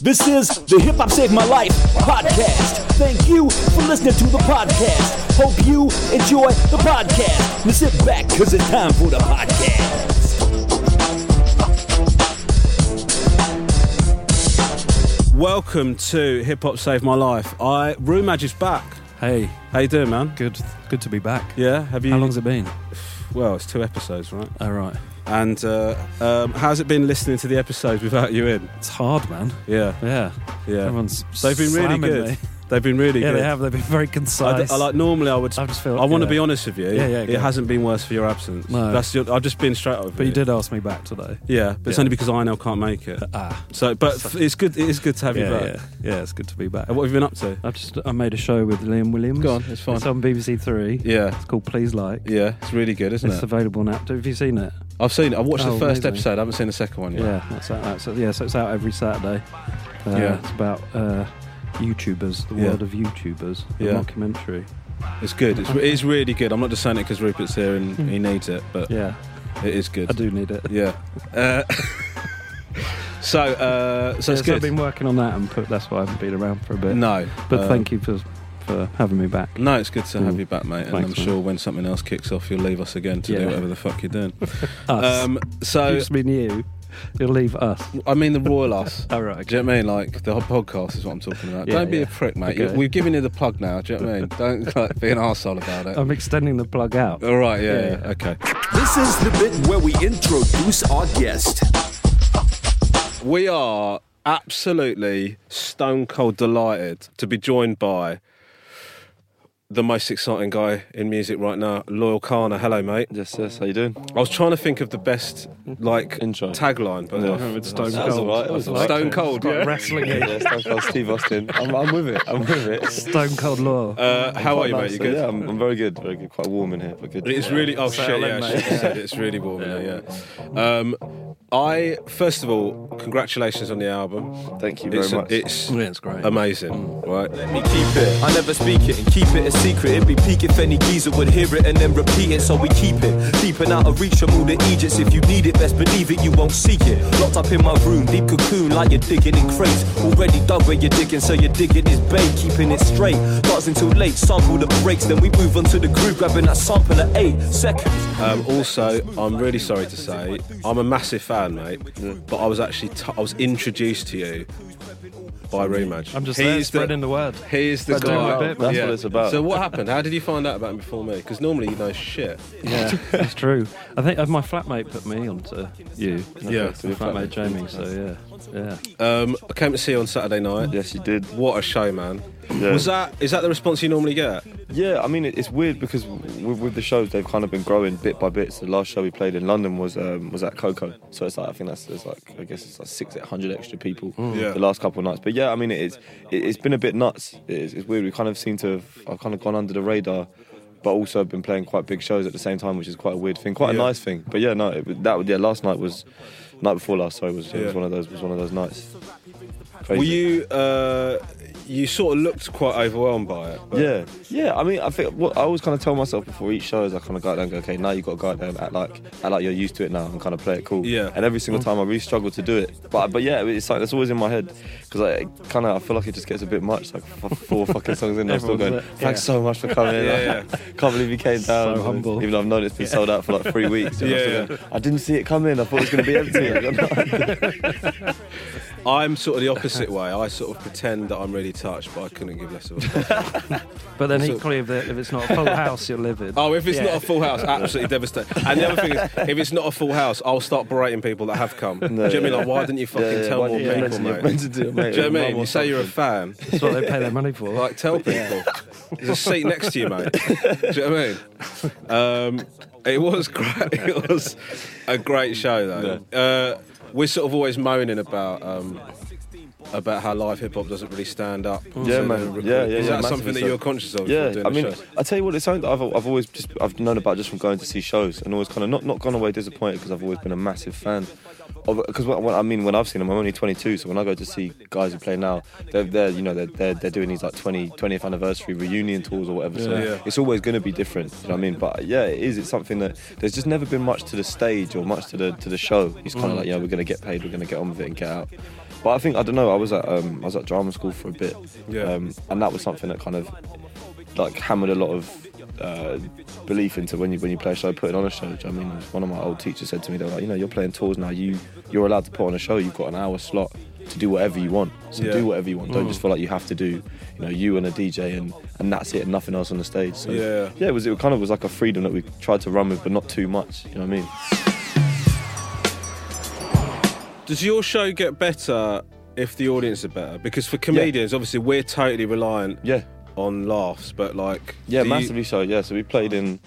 This is the Hip Hop Saved My Life podcast. Thank you for listening to the podcast. Hope you enjoy the podcast. Now sit back because it's time for the podcast. Welcome to Hip Hop Saved My Life. I Roomage is back. Hey, How you doing, man? good, good to be back. Yeah. Have you? How long's it been? Well, it's two episodes, right? All right, And uh, um, how's it been listening to the episodes without you in? it's hard, man. Yeah, Yeah, yeah. everyone's They've been really good. me. They've been really Yeah, good. they have. They've been very I, concise. d- I like normally I would. I just feel. I want to yeah. be honest with you. Yeah, yeah, It go. hasn't been worse for your absence. No. That's your, I've just been straight up with But you did ask me back today. Yeah, but it's only because I now can't make it. Ah, So, but f- it's good. It is good to have you back. yeah, yeah. It's good to be back. And what have you been up to? I've just I made a show with Liam Williams. Go on, it's fine. It's on BBC Three. Yeah, It's called Please Like. yeah. It's really good, isn't It's it? It's available now. Have you seen it? I've seen it. I watched Oh, the first amazing. episode. I haven't seen the second one yet. Yeah, that's out. That's, yeah, so it's out every Saturday. Uh, Yeah. It's about uh, YouTubers, the Yeah. world of YouTubers. A Yeah. documentary. It's good. It's, it is really good. I'm not just saying it because Rupert's here and he needs it, but Yeah, it is good. I do need it. Yeah. Uh, so, uh, so it's so I've good. been working on that, and put, that's why I haven't been around for a bit. no, but um, thank you for for having me back. No, it's good to have Mm. you back, mate. And Thanks, I'm man. sure when something else kicks off, you'll leave us again to Yeah. do whatever the fuck you're doing. Us. Um, so, Used to mean you. You'll leave us. I mean, the royal us. All right. Do you know what I mean? Like the whole podcast is what I'm talking about. Yeah, Don't be yeah. a prick, mate. Okay. We've given you the plug now. Do you know what I mean? Don't like, be an arsehole about it. I'm extending the plug out. All right, yeah, Yeah, yeah, yeah. okay. This is the bit where we introduce our guest. We are absolutely stone cold delighted to be joined by the most exciting guy in music right now, Loyle Carner. Hello, mate. Yes, yes. How you doing? I was trying to think of the best like Intro. tagline, but Yeah. I- Stone That was Cold. alright, that was alright. Stone Cold. Got Yeah. wrestling Yeah. Stone Cold Steve Austin. I'm, I'm with it. I'm with it. Stone Cold Law. Uh, how are you, mate? You good? Yeah, I'm, I'm very good. Very good. Quite warm in here, but good. It's really oh shit Settle yeah, in, I mate. should have said it's really warm in there, yeah. Um, I first of all, congratulations on the album. Thank you very It's much. it's yeah, it's great. amazing, right? Let me keep it. I never speak it and keep it a secret. It'd be peak if any geezer would hear it and then repeat it. So we keep it deep and out of reach of all the Egypts. If you need it, best believe it, you won't seek it. Locked up in my room, deep cocoon, like you're digging in crates. Already dug where you're digging, so you're digging is bait, keeping it straight. Starts until late, sample the breaks, then we move on to the groove, grabbing that sample at eight seconds. Um, also, I'm really sorry to say, I'm a massive fan, mate. But I was actually t- I was introduced to you by Romesh. I'm just there spreading the word. He is the Spreading guy. my bit, man. That's what it's about. So what happened? How did you find out about him before me? Because normally you know shit. Yeah, it's true. I think uh, my flatmate put me onto you. Yeah. So your Flatmate flatmate. Jamie. So yeah, yeah. Um, I came to see you on Saturday night. Yes, you did. What a show, man! Yeah. Was that is that the response you normally get? Yeah, I mean it's weird because with, with the shows they've kind of been growing bit by bit. So the last show we played in London was um, was at KOKO. So it's like I think that's there's like I guess it's like six eight hundred extra people Yeah. the last couple of nights. But yeah, I mean it is it, it's been a bit nuts. It is, it's weird. We kind of seem to have I've kind of gone under the radar. But also been playing quite big shows at the same time, which is quite a weird thing, quite Yeah. a nice thing. But yeah, no, it, that yeah, last night was, night before last, sorry, was, it Yeah. was one of those was one of those nights. Crazy. Were you uh, you sort of looked quite overwhelmed by it? but- Yeah, yeah. I mean, I think what I always kind of tell myself before each show is I kind of go out there and go, okay, now you got to go out there and act like, act like you're used to it now and kind of play it cool. Yeah. And every single time I really struggle to do it, but but yeah, it's like it's always in my head because I kind of I feel like it just gets a bit much. Like four fucking songs in, I'm still going, Everyone's- thanks yeah. so much for coming. Yeah, Like, Can't believe you came down. So humble. Even though I've known it's been sold out for like three weeks. Yeah, yeah. going, I didn't see it come in. I thought it was going to be empty. I go, "No." I'm sort of the opposite way. I sort of pretend that I'm really touched, but I couldn't give less of a fuck. But then So- equally, if, the- if it's not a full house, you're livid. Oh, if it's Yeah. not a full house, absolutely devastating. And the other thing is, if it's not a full house, I'll start berating people that have come. do you know what I mean? Like, why didn't you fucking Yeah, yeah, tell why more didn't you people, mention it? mate? Mention it, mate. Do you know what I mean? or You say you're a fan, That's what they pay their money for. like tell people. There's a seat next to you, mate. Do you know what I mean? Um, it was great. It was a great show, though. Uh, we're sort of always moaning about. Um, about how live hip hop doesn't really stand up. Yeah, man. record. Yeah, yeah, Is yeah, that something that so. you're conscious of? Yeah, doing I mean. I tell you what, it's something that I've, I've always just I've known about just from going to see shows, and always kind of not, not gone away disappointed because I've always been a massive fan. Because when, when, I mean, when I've seen them, I'm only 22, so when I go to see guys who play now, they're, they're you know they're, they're, they're doing these like 20 20th anniversary reunion tours or whatever. So Yeah. it's always going to be different. You know what I mean? But yeah, it is. It's something that there's just never been much to the stage or much to the to the show. It's kind of mm. like you know we're going to get paid, we're going to get on with it and get out. But I think I don't know. I was at um, I was at drama school for a bit, Yeah. um, and that was something that kind of like hammered a lot of uh, belief into when you when you play a show, putting on a show. Do you know what I mean, one of my old teachers said to me, they were like, you know, you're playing tours now. You you're allowed to put on a show. You've got an hour slot to do whatever you want. So Yeah. do whatever you want. Don't just feel like you have to do, you know, you and a DJ and and that's it, and nothing else on the stage. So Yeah. yeah, it was it kind of was like a freedom that we tried to run with, but not too much. You know what I mean? Does your show get better if the audience are better? Because for comedians, obviously, we're totally reliant Yeah. on laughs, but like, Yeah, do you- massively so. Yeah, so we played in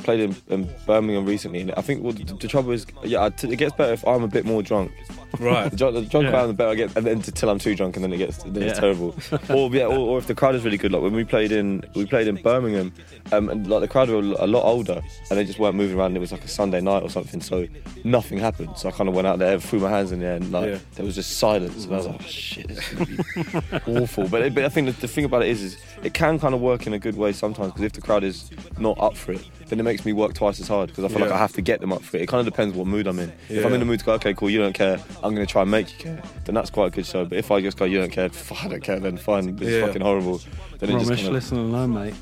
played in, in Birmingham recently, and I think well, the, the trouble is, yeah, I t- it gets better if I'm a bit more drunk. Right? The, the drunker Yeah. I am, the better I get, and then until I'm too drunk, and then it gets then it's terrible. or yeah, or, or if the crowd is really good, like when we played in we played in Birmingham, um, and like the crowd were a lot older, and they just weren't moving around. And it was like a Sunday night or something, so nothing happened. So I kind of went out there, threw my hands in the air, and like Yeah. there was just silence, and I was like, oh, shit, this is gonna be awful. But, it, but I think the, the thing about it is, is it can kind of work in a good way sometimes because if the crowd is not up for it, then it makes me work twice as hard because I feel like I have to get them up for it. It kind of depends what mood I'm in. If I'm in the mood to go, okay, cool, you don't care, I'm going to try and make you care, then that's quite a good show. But if I just go, you don't care, fuck, I don't care, then fine, it's Yeah. fucking horrible. Then it just kind of, listen and learn, mate.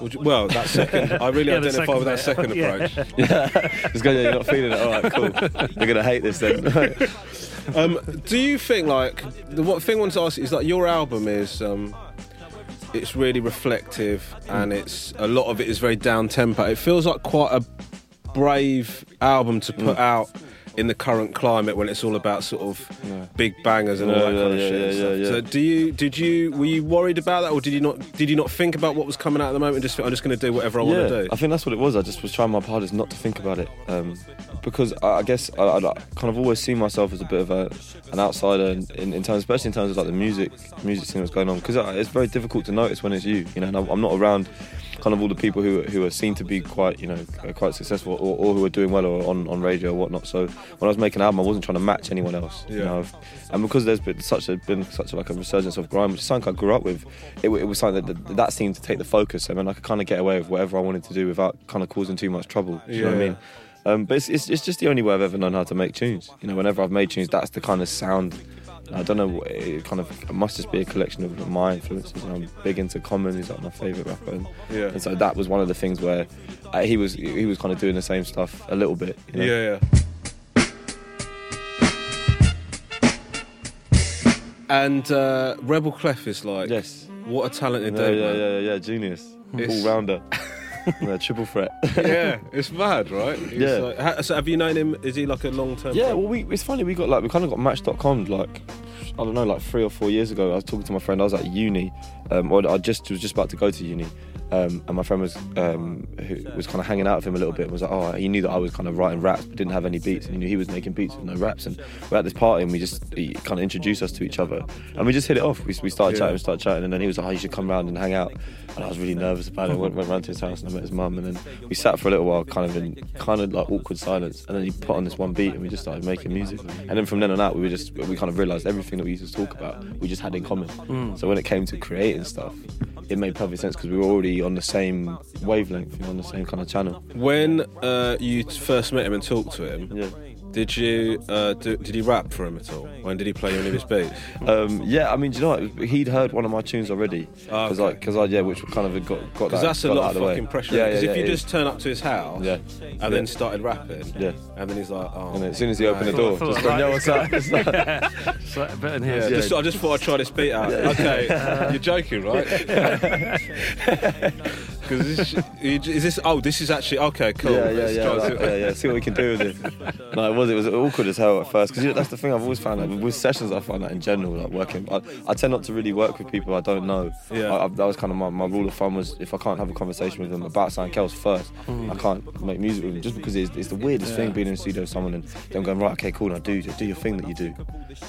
Would you- Well, that second, I really Yeah, identify with that bit. second Yeah. approach. just go, yeah, you're not feeling it. All right, cool. You're going to hate this then. Um, do you think like the what thing I want to ask is like your album is um, it's really reflective and it's a lot of it is very down tempo. It feels like quite a brave album to Mm. put out in the current climate when it's all about sort of big bangers and all that yeah, kind of yeah, shit. yeah, yeah, So do you did you were you worried about that or did you not did you not think about what was coming out at the moment? and Just I'm just going to do whatever I want to do. I think that's what it was. I just was trying my hardest not to think about it, um, because I, I guess I, I kind of always see myself as a bit of a, an outsider in, in, in terms, especially in terms of like the music music scene that's going on. Because it's very difficult to notice when it's you. You know, and I'm I'm not around kind of all the people who who are seen to be quite you know quite successful or, or who are doing well or on, on radio or whatnot. So when I was making an album, I wasn't trying to match anyone else. You Yeah. know, and because there's been such a been such a, like a resurgence of grime, which is something I grew up with, it, it was something that, that that seemed to take the focus. I mean, I could kind of get away with whatever I wanted to do without kind of causing too much trouble. Do you know what I mean? Um, but it's, it's, it's just the only way I've ever known how to make tunes. You know, whenever I've made tunes, that's the kind of sound. I don't know. It kind of it must just be a collection of my influences. And I'm big into Common. He's like my favourite rapper. And, Yeah. and so that was one of the things where uh, he was he was kind of doing the same stuff a little bit. You know? Yeah, yeah. And uh, Rebel Kleff is like, Yes. what a talented dude, yeah, man. yeah, yeah, yeah. Genius. All rounder. yeah, triple threat. yeah, it's mad, right? He's Yeah. like- ha- so have you known him? Is he like a long term? Yeah, well, we, it's funny. We got like we kind of got Match.com like I don't know, like three or four years ago. I was talking to my friend. I was at uni, um, or I just was just about to go to uni, um, and my friend was um, who was kind of hanging out with him a little bit. and Was like, oh, he knew that I was kind of writing raps, but didn't have any beats, and he knew he was making beats with no raps. And we're at this party, and we just he kind of introduced us to each other, and we just hit it off. We, we started chatting, we started chatting, and then he was like, oh, you should come round and hang out. And I was really nervous about it. Went, went round to his house and I met his mum, and then we sat for a little while, kind of in kind of like awkward silence. And then he put on this one beat, and we just started making music. And then from then on out, we were just we kind of realised everything that we used to talk about, we just had in common. So when it came to creating stuff, it made perfect sense because we were already on the same wavelength, you know, on the same kind of channel. When uh, you first met him and talked to him, Yeah. Did you uh, do, did he rap for him at all? When did he play any of his beats? Um, yeah, I mean, do you know what? He'd heard one of my tunes already. Oh, Because okay. I, because I, yeah, which kind of got got Because that. that's a got lot of out the way. fucking pressure. Yeah, yeah, Because yeah. if you just is. turn up to his house Yeah. and Yeah. then started rapping, Yeah. and then he's like, oh. And then as soon as he opened the door, thought just I going, yo, what's up? It's like- It's like a bit in here. Yeah. Just, I just thought I'd try this beat out. Okay, you're joking, right? Because this, is this? Oh, this is actually okay. Cool. Yeah, yeah, Let's yeah, like, see- yeah, yeah. See what we can do with it. No, it was. It was awkward as hell at first because you know, that's the thing I've always found. Like, with sessions, I find that in general, like working, I, I tend not to really work with people I don't know. Yeah. I, I, that was kind of my, my rule of thumb was if I can't have a conversation with them about something else first, Hmm. I can't make music with them just because it's, it's the weirdest thing being in a studio with someone and them going right, okay, cool, now do do your thing that you do.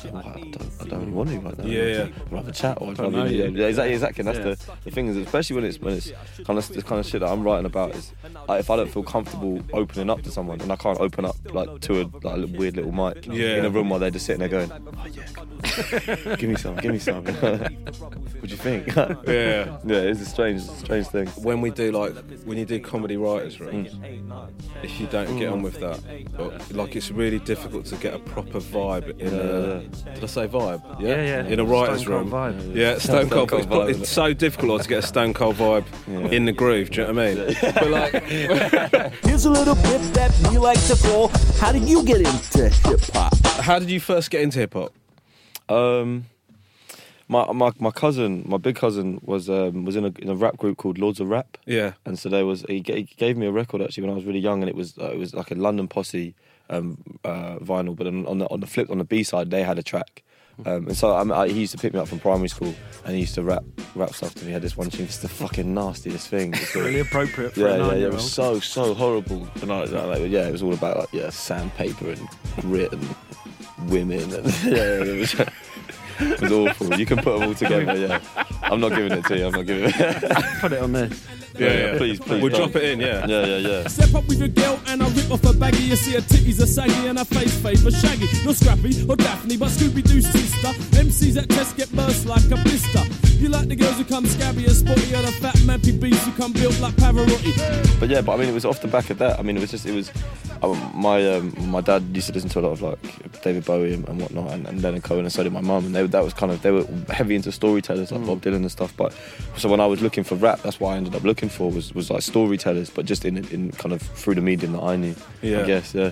I'm like, I don't, I don't really want to right now. Yeah, yeah. I'd rather chat or I'd Don't rather, know yeah, yeah, exactly, exactly. And that's Yeah. the, the thing is, especially when it's when it's kind of the kind of shit that I'm writing about is like, if I don't feel comfortable opening up to someone and I can't open up like to a like a weird little mic Yeah. in a room while they're just sitting there going, oh yeah, give me some, give me some. what do you think? Yeah. yeah, it's a strange, strange thing. When we do like when you do comedy writers rooms, Mm. if you don't get on with that, like it's really difficult to get a proper vibe in a. Did I say vibe? Yeah, yeah. In a writer's Stone room. Cold vibe. Yeah, stone cold. Cold it's, vibe, it's so difficult to get a stone cold vibe Yeah. in the groove. Do you know what I mean? But like, Here's a little bit that we like to call How did you get into hip hop? how did you first get into hip hop? Um, my my my cousin, my big cousin, was um, was in a in a rap group called Lords of Rap. Yeah. and so there was he, ga- he gave me a record actually when I was really young, and it was uh, it was like a London Posse um, uh, vinyl, but on, on the on the flip on the B side they had a track. Um, and so I, I, he used to pick me up from primary school, and he used to rap rap stuff to me. He had this one tune, it's the fucking nastiest thing. It's Really appropriate for yeah, a yeah, yeah, it was so so horrible. And I, like, yeah, it was all about like yeah, sandpaper and grit and women, and yeah, it was. It was awful. You can put them all together. Yeah, I'm not giving it to you. I'm not giving it. Put it on this. Yeah, yeah. Please, please. We'll drop it in, yeah. Yeah, yeah, yeah. Step up with your girl and I rip off her baggy. You see her titties are saggy and her face favour shaggy. Not Scrappy or Daphne, but Scooby Doo's sister. MCs that test get burst like a blister. You like the girls who come scabby and spotty, or the fat mappy beasts who come built like Pavarotti. But yeah, but I mean, it was off the back of that. I mean, it was just it was. Um, my um, my dad used to listen to a lot of like David Bowie and, and whatnot, and, and Leonard Cohen, and so did my mum. And they, that was kind of they were heavy into storytellers like Bob Dylan and stuff. But so when I was looking for rap, that's what I ended up looking for was was like storytellers, but just in in kind of through the medium that I knew. Yeah. I guess yeah.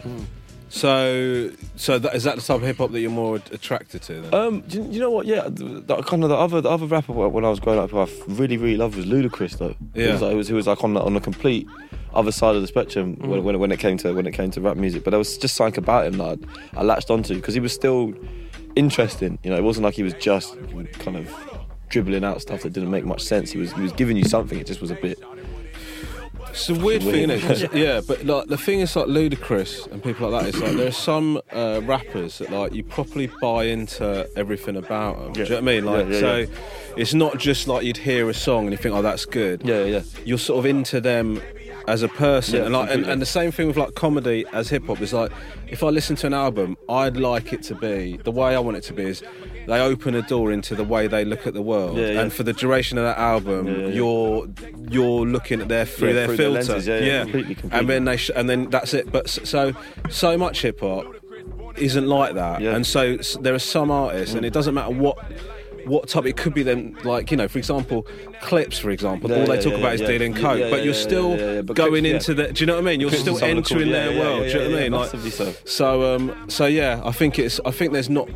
So, so that, is that the type of hip hop that you're more attracted to then? Um, you, you know what? Yeah, kind of the other the other rapper when I was growing up, who I really really loved was Ludacris though. He Yeah. was like, he was, he was like on the on the complete other side of the spectrum when, when, when it came to when it came to rap music. But there was just something about him that I, I latched onto because he was still interesting. You know, it wasn't like he was just kind of dribbling out stuff that didn't make much sense. He was he was giving you something. It just was a bit. It's a weird thing, isn't it? yeah, but like the thing is, like Ludacris and people like that. It's like there are some uh, rappers that like you properly buy into everything about them. Do you know what I mean? Like, Yeah, yeah, so yeah. it's not just like you'd hear a song and you think, oh, that's good. Yeah, yeah. You're sort of into them as a person, Yeah, and like, and, and the same thing with like comedy as hip hop is like, if I listen to an album, I'd like it to be the way I want it to be is. They open a door into the way they look at the world, Yeah, yeah. and for the duration of that album, you're you're looking at their through their through their filter, lenses, yeah, completely, completely. and then they sh- and then that's it. But so so much hip hop isn't like that, and so s- there are some artists, and it doesn't matter what. What type? It could be then like you know, for example, Clipse. For example, Yeah, all they yeah, talk yeah, about is dealing coke, yeah, but you're yeah, still yeah, yeah, going Clipse, into yeah. the. Do you know what I mean? You're still entering cool, their yeah, yeah, world. yeah, do you know what I yeah, mean? massively so. So um, so yeah, I think it's I think there's not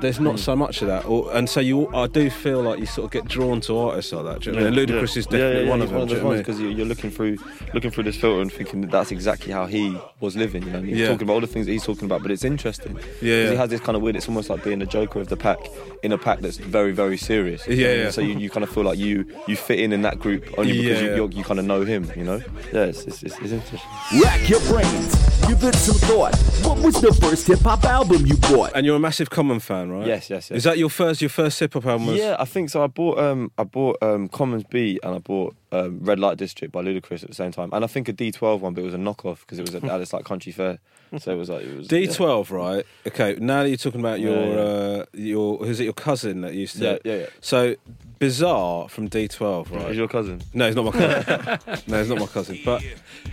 there's not so much of that, or, and so you I do feel like you sort of get drawn to artists like that. Do you know what I mean? Ludacris is definitely one of you know I mean? because you're looking through looking through this filter and thinking that that's exactly how he was living. You know, and he's Yeah. talking about all the things that he's talking about, but it's interesting. Yeah, yeah. he has this kind of weird. It's almost like being the Joker of the pack in a pack that's very very serious. Yeah, what I mean? yeah. So you, you kind of feel like you you fit in in that group only because Yeah, you, yeah. You're, you kind of know him. You know. Yeah, it's it's, it's, it's interesting. Rack your brains, give it some thought. What was the first hip hop album you bought? And you're a massive Common fan, right? Yes, yes, yes. Is that your first your first hip hop album? Was, Yeah, I think so. I bought um I bought um Common's Be and I bought um, Red Light District by Ludacris at the same time, and I think a D12 one, but it was a knockoff because it was at, this like country fair, so it was like it was. D12, right? Okay. Now that you're talking about your Yeah, yeah. uh, your who's it? Your cousin that used to. Yeah, yeah, yeah. So bizarre from D12, right? Who's your cousin? No, he's not my cousin. no, he's not my cousin. But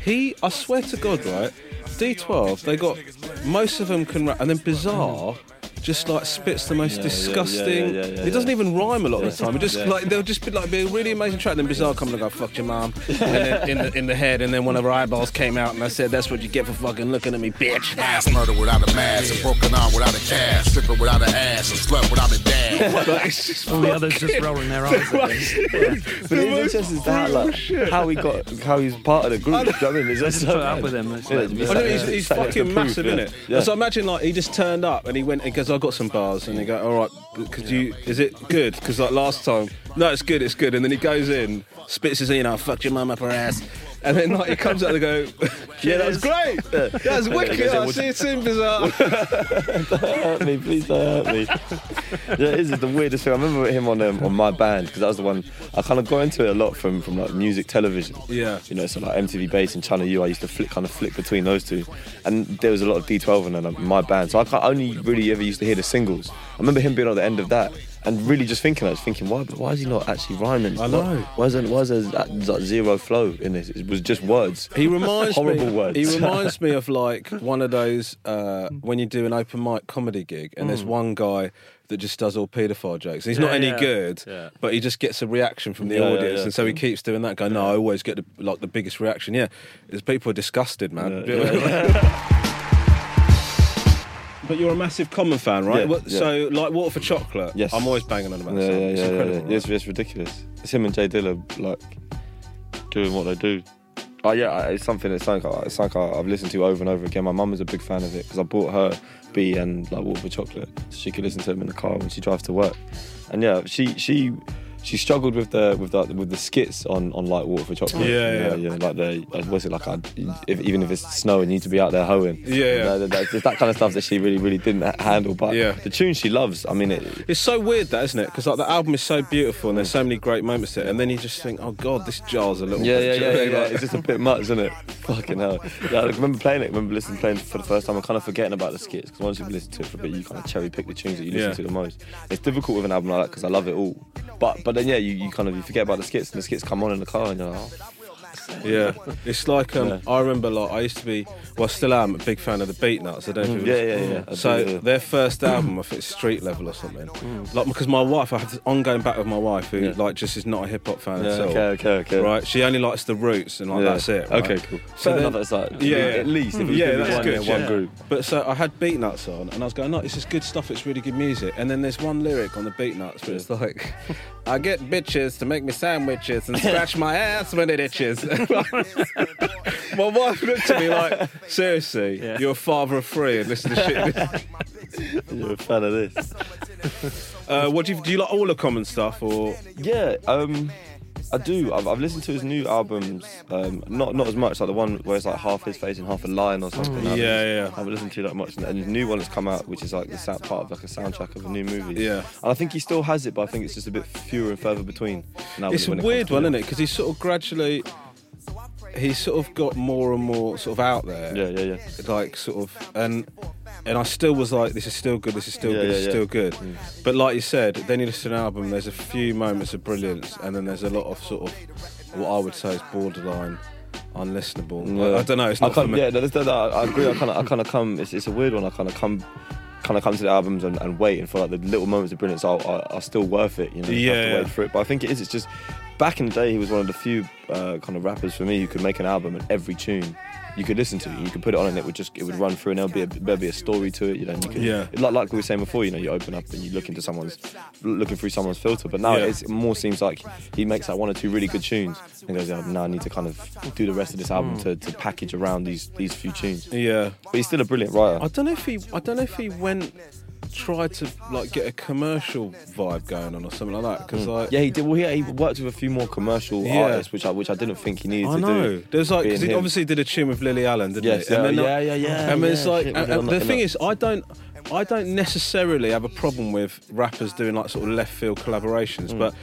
he, I swear to God, right? D12, they got most of them can rap, and then Bizarre just like spits the most Yeah, yeah, disgusting. yeah, yeah, yeah, it doesn't yeah. even rhyme a lot of the time. It just Yeah. like they'll just be like be a really amazing track, then Bizarre come and go fuck your mum, and then in the in the head, and then one of her eyeballs came out, and I said that's what you get for fucking looking at me, bitch. Mass murder without a mask, a broken arm without a cast, stripper without an ass, a slut without a dad. Like, All the others just rolling their eyes at me. But it's interesting as to how, like, how he got, how he's part of the group. Do you know what I mean? It's just so up with him. It's Yeah, like- to be I sat he's, he's sat there to fucking massive, isn't it? So imagine like he just turned up and he went and goes, "I got some bars," and he go, "All right, could you? Is it good? Because like last time, no, it's good, it's good." And then he goes in, spits his in, "I fucked your mum up her ass," and then like he comes out and go, "Yeah, that was great. That was wicked. I'll see it soon, bizarre." Don't hurt me, please don't hurt me. yeah, it is it's the weirdest thing. I remember him on um, on my band because that was the one I kind of got into it a lot from from like music television. Yeah. you know, so like MTV Base and Channel U. I used to flick kind of flick between those two, and there was a lot of D12 in um, my band. So I can't, only really ever used to hear the singles. I remember him being at the end of that. And really just thinking, I was thinking, why? Why is he not actually rhyming? I know. Why, why is there, why is there like zero flow in this? It was just words. He reminds Horrible me. words. He reminds me of like one of those uh, when you do an open mic comedy gig, and there's one guy that just does all paedophile jokes. He's not any yeah. good, Yeah. but he just gets a reaction from the Yeah, yeah, audience, yeah. and so he keeps doing that. Going, no, I always get the, like the biggest reaction. Yeah, is people are disgusted, man. But you're a massive Common fan, right? Yeah, What- yeah. So, like Water for Chocolate, Yes. I'm always banging on about Yeah, that yeah, It's yeah, incredible. yeah. It's, it's ridiculous. It's him and Jay Dilla like doing what they do. Oh yeah, it's something. It's something, uh, I- it's something uh, I- I've listened to over and over again. My mum is a big fan of it because I bought her Be and like Water for Chocolate so she could listen to them in the car when she drives to work. And yeah, she she she struggled with the with the with the skits on on like Water for Chocolate. Yeah, yeah. yeah. Like the uh, what's it like? I, if, even if it's snowing, you need to be out there hoeing. Yeah, yeah. That, that, it's that kind of stuff that she really really didn't handle. But Yeah. the tune she loves. I mean, it, It's so weird, that isn't it? Because like the album is so beautiful, and there's so many great moments there, and then you just think, oh god, this jar's a little. Yeah, bit. yeah, Do you know yeah, yeah, yeah. Like- It's just a bit much, isn't it? Fucking hell. Yeah, I remember playing it. I remember listening playing for the first time. and kind of forgetting about the skits because once you've listened to it for a bit, you kind of cherry pick the tunes that you listen Yeah. to the most. It's difficult with an album like that because I love it all. But but then yeah, you, you kind of you forget about the skits and the skits come on in the car and you're like, oh, Yeah, it's like um, Yeah. I remember like I used to be, well, I still am a big fan of the Beatnuts. I don't know if Mm, you yeah, yeah, yeah. So do, yeah. their first album, I think it's Street Level or something. Like because my wife, I have this ongoing battle with my wife who Yeah. like just is not a hip hop fan yeah, at all. okay, okay, okay. Right, she only likes the roots and like Yeah. that's it. right? Okay, cool. So Fair then- enough. It's like Yeah, at least if was yeah, that's one, good. yeah, one yeah. group. But so I had Beatnuts on, and I was going, "No, this is good stuff. It's really good music." And then there's one lyric on the Beatnuts where it's like, "I get bitches to make me sandwiches and scratch my ass when it itches." my wife looked at me like, "Seriously, Yeah. you're a father of three and listen to shit." You're a fan of this. uh, what do you do? You like all the common stuff, or Yeah, um, I do. I've, I've listened to his new albums. Um, not not as much like the one where it's like half his face and half a lion or something. Haven't- Yeah, yeah. I haven't listened to that much. And his new one has come out, which is like the sound, part of like a soundtrack of a new movie. Yeah. and I think he still has it, but I think it's just a bit fewer and further between. Now it's a weird one, it. isn't it? Because he's sort of gradually, he's sort of got more and more sort of out there. Yeah, yeah, yeah. like sort of and and I still was like, this is still good, this is still Yeah, good, yeah, this is yeah. still good. Mm. But like you said, then you listen to an album, there's a few moments of brilliance, and then there's a lot of sort of what I would say is borderline unlistenable. I, I don't know, it's I not me. yeah, no, that's- that- I, I agree. I kind of, I kind of come. It's, it's a weird one. I kind of come, kind of come to the albums and, and wait and for like the little moments of brilliance are, are, are still worth it. You know, you have Yeah. to wait for it. But I think it is. It's just back in the day, he was one of the few uh, kind of rappers for me who could make an album and every tune you could listen to. You could put it on and it would just it would run through and there'd be a, there'll be a story to it. You know, you could, Yeah. Like, like we were saying before, you know, you open up and you look into someone's looking through someone's filter. But now Yeah. it's, it more seems like he makes like one or two really good tunes and goes, oh, now I need to kind of do the rest of this album to, to package around these these few tunes. Yeah, But he's still a brilliant writer. I don't know if he, I don't know if he went tried to like get a commercial vibe going on or something like that because like Hmm. yeah, he did. Well, yeah, he worked with a few more commercial Yeah. artists, which I which I didn't think he needed I to know. do. There's like because he him. obviously did a tune with Lily Allen, didn't Yes, he? And uh, then, yeah, yeah, yeah, I mean, it's like, shit, and- and the thing is, I don't, I don't necessarily have a problem with rappers doing like sort of left field collaborations, Hmm. but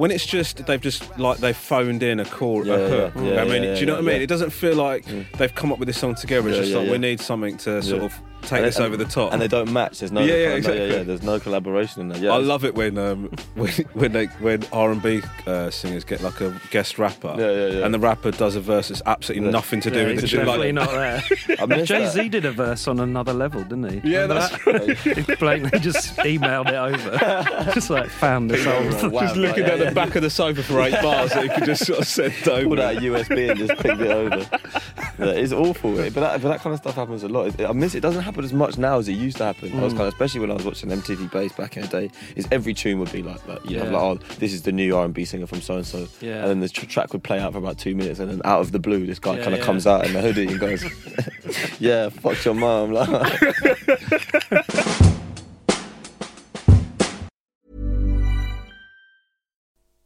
when it's just they've just like they've phoned in a call, Yeah, a hook. yeah, I mean, yeah, do you know what I yeah, mean? yeah. It doesn't feel like they've come up with this song together. It's Yeah, just yeah, like yeah. we need something to sort Yeah. of take And this over the top. and they don't match. There's no, Yeah, yeah, no- exactly. yeah, yeah, There's no collaboration in there. Yeah, I love it when um, when when, they, when R and B uh, singers get like a guest rapper, Yeah, yeah, yeah. and the rapper does a verse that's absolutely Yeah. nothing to do Yeah, with the he's shit. definitely Like, not there. I miss Jay that. Z did a verse on another level, didn't he? Yeah, Remember that's that? he blatantly just emailed it over. just like found this old. Wow, just looking at yeah, the back of the sofa for eight bars that you could just sort of send pulled over. out a USB and just pinged it over. Yeah, it's awful, eh, but that, but that kind of stuff happens a lot. It- I miss it. Doesn't happen as much now as it used to happen. I was kind of, especially when I was watching MTV Base back in the day. Is every tune would be like, that. you Yeah. like, oh, this is the new R&B singer from so and so, Yeah. and then the tr- track would play out for about two minutes, and then out of the blue, this guy Yeah, kind of yeah. comes out in the hoodie and goes, "Yeah, fuck your mum." Like,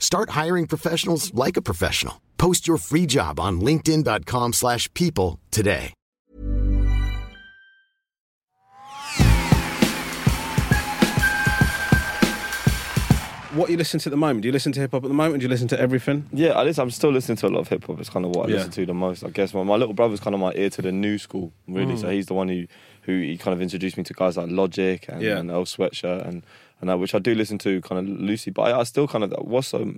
Start hiring professionals like a professional. Post your free job on linkedin.com/people slash people today. What you listen to at the moment? Do you listen to hip hop at the moment? Do you listen to everything? Yeah, I listen, I'm still listening to a lot of hip hop. It's kind of what I Yeah. listen to the most. I guess my, my little brother's kind of my ear to the new school, really. So mm. he's the one who who he kind of introduced me to guys like Logic and, Yeah. and Earl Sweatshirt and and that, which I do listen to kind of loosely. But I, I still kind of what's so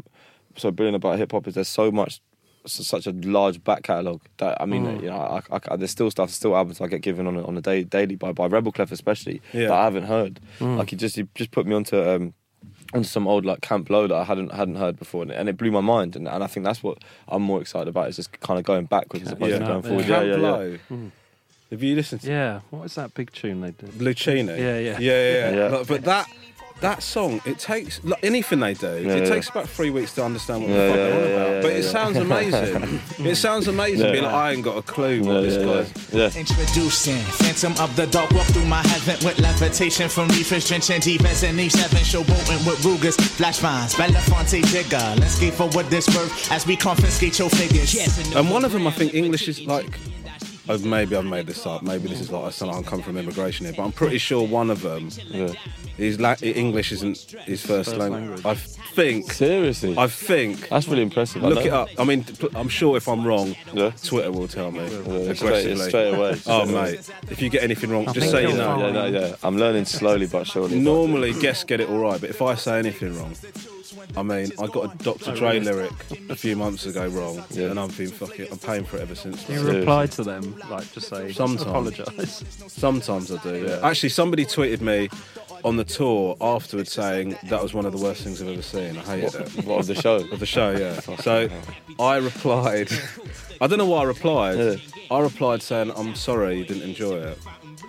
so brilliant about hip hop is there's so much. Such a large back catalogue that I mean, mm. you know, I, I, I- there's still stuff, still albums I get given on a, on a day, daily by by Rebel Kleff especially Yeah. that I haven't heard. Mm. Like he just he just put me onto um, onto some old like Camp Lo that I hadn't hadn't heard before, and it, and it blew my mind. And, and I think that's what I'm more excited about is just kind of going backwards as opposed Yeah. to going Yeah. forward. Camp yeah, yeah, yeah. Lo. Mm. Have you listened to Yeah, what was that big tune they did? Luchini? Yeah, yeah. yeah, yeah. Yeah. Like, but that that song, it takes like, anything they do. Yeah, it yeah. takes about three weeks to understand what Yeah, the fuck yeah, they're on yeah, about. yeah, but yeah, it sounds amazing. it sounds amazing. Yeah. Being like, I ain't got a clue what Yeah, this yeah, guy's. yeah. Introducing Phantom of the Dark Walk through my heaven with levitation from reefers drenching deep as an E7 showboating with Rugers, flash vines, Belafonte Jigger. Let's skate forward this worth as we confiscate your figures. And one of them, I think, English is like. Oh, maybe I've made this up. Maybe this is like I sound like I'm coming from immigration here, but I'm pretty sure one of them, Yeah. his la- English isn't his first, First language. language. I think. Seriously, I think. that's really impressive. I Look it up. I mean, I'm sure if I'm wrong, Yeah. Twitter will tell me Yeah, straight, aggressively. straight away. Oh, mate, if you get anything wrong, I just say you he'll know. Yeah, no, yeah. I'm learning slowly but surely. Normally, guests get it all right, but if I say anything wrong, I mean, I got a Dr. Dre lyric a few months ago wrong, Yeah. and I've been fucking, I'm paying for it ever since. Do you Seriously. reply to them? Like, just say, Sometimes. apologise. Sometimes I do. Yeah. Actually, somebody tweeted me on the tour afterwards saying that was one of the worst things I've ever seen. I hated it. What of the show? Of the show, yeah. So I replied. I don't know why I replied. Yeah. I replied saying, "I'm sorry you didn't enjoy it."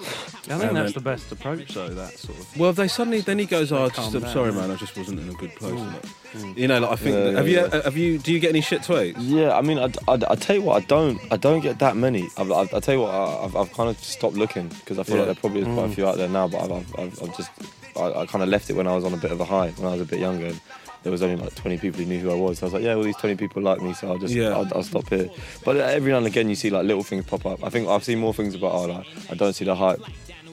I think And that's then- the best approach, though. That sort of. Well, if they suddenly then he goes, "Oh, just, I'm sorry, man. I just wasn't in a good place." Like, You know, like I think. Yeah, that- have yeah, you have you do you get any shit tweets? Yeah, I mean, I, I, I tell you what, I don't, I don't get that many. I've, I, I tell you what, I, I've, I've kind of stopped looking because I feel Yeah. like there probably is quite a mm. few out there now. But I've, I've, I've, I've just, I, I kind of left it when I was on a bit of a high when I was a bit younger. And there was only like 20 people who knew who I was. I was like, yeah, all these 20 people like me, so I'll just, Yeah. I'll, I'll stop here. But every now and again, you see like little things pop up. I think I've seen more things about, oh, like, I don't see the hype.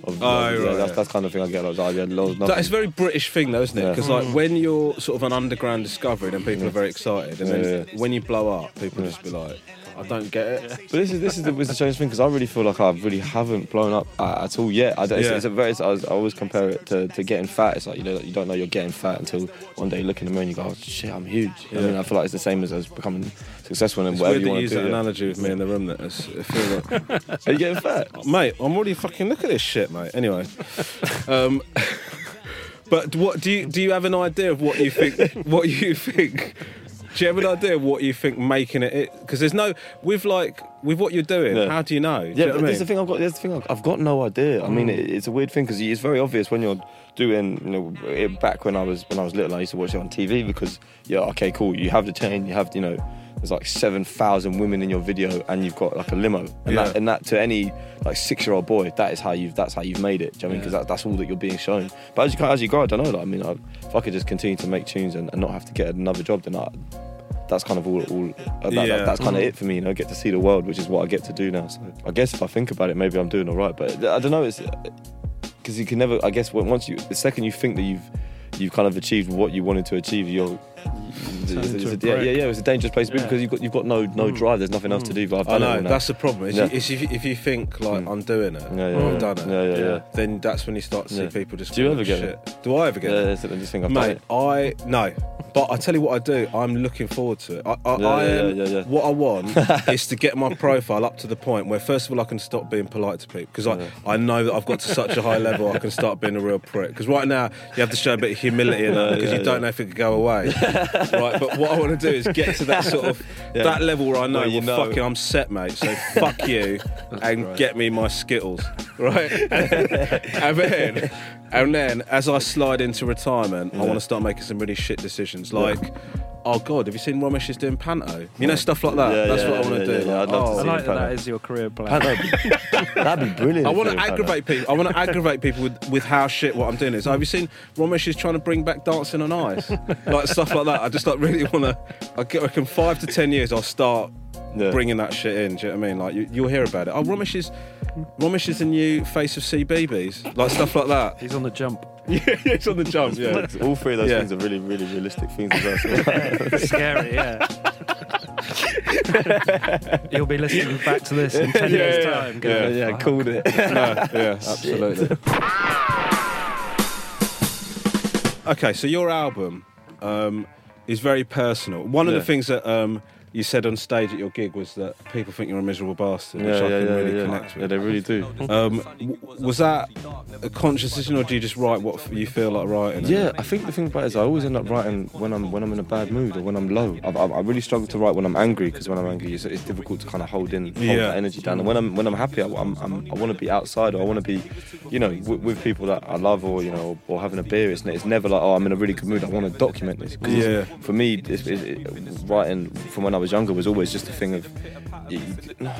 Of, Oh, yeah, right, that's, yeah. that's kind of thing I get. Like, oh, yeah, loads, That nothing. a very British thing, though, isn't it? Yeah. Because like when you're sort of an underground discovery, then people are very excited, and then Yeah, yeah. when you blow up, people just be like, "I don't get it." But this is this is the, it's the strange thing because I really feel like I really haven't blown up uh, at all yet. I, it's, Yeah. it's a very. It's, I, always compare it to, to getting fat. It's like you know you don't know you're getting fat until one day you look in the mirror and you go, oh, "Shit, I'm huge." I mean, I feel like it's the same as, as becoming successful and whatever you that want use to that do. yeah. analogy with me in the room. That is, I feel like, Are you getting fat? mate, I'm already fucking look at this shit, mate. Anyway, um, but what do you do? You have an idea of what you think? What you think? Do you have an idea what you think making it? Because there's no with like with what you're doing. Yeah. How do you know? Do you Yeah, know but I that's the thing I've got. That's the thing I've, I've got no idea. I mean, it, it's a weird thing because it's very obvious when you're doing. You know, it, back when I was when I was little, I used to watch it on TV because yeah, okay, cool. You have the chain. You have you know. There's like seven thousand women in your video, and you've got like a limo, and Yeah. that and that to any like six year old boy, that is how you've that's how you've made it. Do you know what I mean? Because that, that's all that you're being shown. But as you as you grow, I don't know. Like, I mean, I, if I could just continue to make tunes and, and not have to get another job, then I, that's kind of all. all uh, that, Yeah. that, that's kind of it for me. You know, get to see the world, which is what I get to do now. So I guess if I think about it, maybe I'm doing all right. But I don't know. It's because you can never. I guess once you, the second you think that you've you've kind of achieved what you wanted to achieve, you're. It's, a yeah, yeah, yeah. It's a dangerous place to be Yeah. because you've got you've got no no hmm. drive. There's nothing else to do. But I've done it know now. that's the problem. Is, Yeah. you, if, you, if you think like hmm. I'm doing it, Yeah, yeah. I've done it, Yeah, yeah, yeah. then that's when you start to see Yeah. people just. Do you ever get shit. it? Do I ever get Yeah, it? it. I just think I've done Mate, it. I no, but I tell you what I do. I'm looking forward to it. I, I, Yeah, I yeah, am, yeah, yeah. What I want is to get my profile up to the point where, first of all, I can stop being polite to people because I, I know that I've got to such a high level. I can start being a real prick. Because right now you have to show a bit of humility because you don't know if it could go away. right, but what I want to do is get to that sort of Yeah. that level where I know, Where you well, know. fucking, I'm set, mate. So fuck you, and right. get me my skittles, right? and then, and then, as I slide into retirement, I want to start making some really shit decisions, like. Oh God! Have you seen Romesh is doing panto? You know stuff like that. Yeah, That's yeah, what I want yeah, to do. yeah, yeah. I'd love to Oh, I see like it, that that Panto. is your career plan. That'd be, brilliant. I want to were aggravate people. I want to aggravate people with, with how shit what I'm doing is. Have you seen Romesh is trying to bring back dancing on ice, like stuff like that? I just like really want to. I get- I reckon five to ten years I'll start Yeah. bringing that shit in. Do you know what I mean? Like you, you'll hear about it. Oh, Romesh is Romesh is the new face of CBeebies, like stuff like that. He's on the jump. yeah, it's on the jump. Yeah. All three of those Yeah. things are really, really realistic things as well. So- Scary, yeah. You'll be listening back to this in 10 Yeah, years' yeah, time. yeah. going, yeah, "Fuck." called it. no, yeah, absolutely. okay, so your album um, is very personal. One of Yeah. the things that um, you said on stage at your gig was that people think you're a miserable bastard, which Yeah, I yeah, can yeah, really yeah. connect Yeah, with. they really do. Um, w- was that a conscious decision, or do you just write what you feel like writing? Yeah, I think the thing about it is I always end up writing when I'm when I'm in a bad mood or when I'm low. I, I, I really struggle to write when I'm angry because when I'm angry, it's, it's difficult to kind of hold in hold Yeah. that energy down. And when I'm when I'm happy, I, I'm, I'm, I want to be outside or I want to be, you know, with, with people that I love or you know or having a beer. It's, it's never like oh I'm in a really good mood. I want to document this. 'Cause it's- Yeah. For me, it's, it, it, writing from when I was younger was always just a thing of.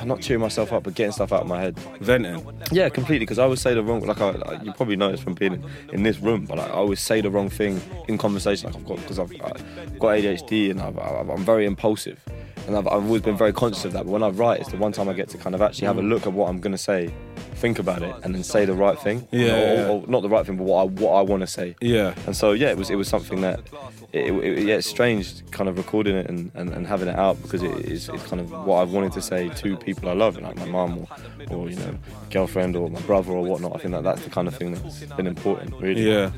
Not cheering myself up, but getting stuff out of my head. Venting. Yeah, completely. Because I always say the wrong. Like I, like, you probably noticed from being in, this room, but like, I always say the wrong thing in conversation. Like I've got because I've, I've got ADHD and I've, I've, I'm very impulsive, and I've, I've always been very conscious of that. But when I write, it's the one time I get to kind of actually have a mm. look at what I'm gonna say, think about it, and then say the right thing. Yeah, Or, or, or not the right thing, but what I what I want to say. Yeah. And so yeah, it was it was something that it, it, yeah, it's strange kind of recording it and, and, and having it out because it is it's kind of what I've wanted to say to people I love, like my mum or, or you know girlfriend or my brother or whatnot. I think that that's the kind of thing that's been important, really. Yeah.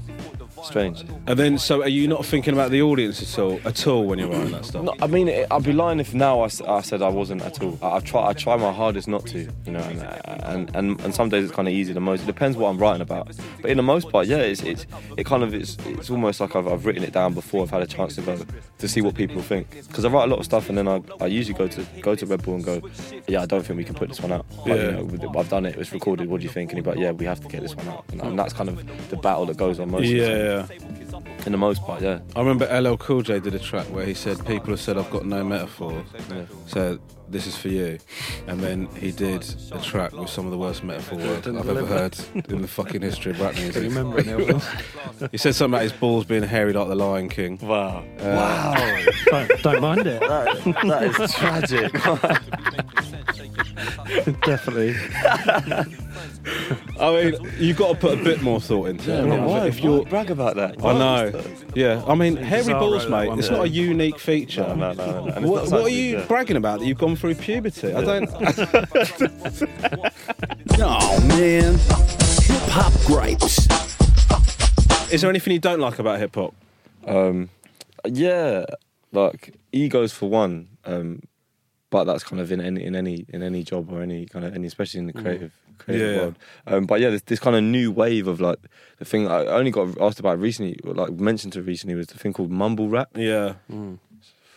Strange. And then, so are you not thinking about the audience at all, at all when you're writing that stuff? No, I mean, it, I'd be lying if now I said I wasn't at all. I, I try, I try my hardest not to, you know, and and, and, and some days it's kind of easy. The most it depends what I'm writing about, but in the most part, yeah, it's, it's it kind of it's, it's almost like I've, I've written it down before I've had a chance to go to see what people think. Because I write a lot of stuff and then I, I usually go to go to Rebel and go, yeah, I don't think we can put this one out. Like, Yeah. you know, I've done it. It was recorded. What do you think? And he's like, yeah, we have to get this one out. And, and that's kind of the battle that goes on most. of the time. Yeah, yeah. in the most part, yeah. I remember LL Cool J did a track where he said, "People have said I've got no metaphor, so this is for you." And then he did a track with some of the worst metaphor work I've ever heard in the fucking history of rap music. Can you remember it, Neil? he said something about his balls being hairy like the Lion King. Wow. Uh, wow. don't, don't mind it. that is tragic. Definitely. I mean, you've got to put a bit more thought into it. Yeah, why? If you're, brag about that. I know. Yeah, I mean, hairy Bizarro, balls, that mate. one. It's Yeah. not a unique feature. No, no, no, no. And it's What, what are something- you yeah. bragging about that you've gone through puberty? I don't. Oh man, hip hop gripes. Is there anything you don't like about hip hop? Um, yeah, like egos for one, um, but that's kind of in any in any in any job or any kind of any especially in the creative creative Yeah. world. Um, but yeah, this, this kind of new wave of like the thing I only got asked about recently, like mentioned to recently, was the thing called mumble rap. Yeah,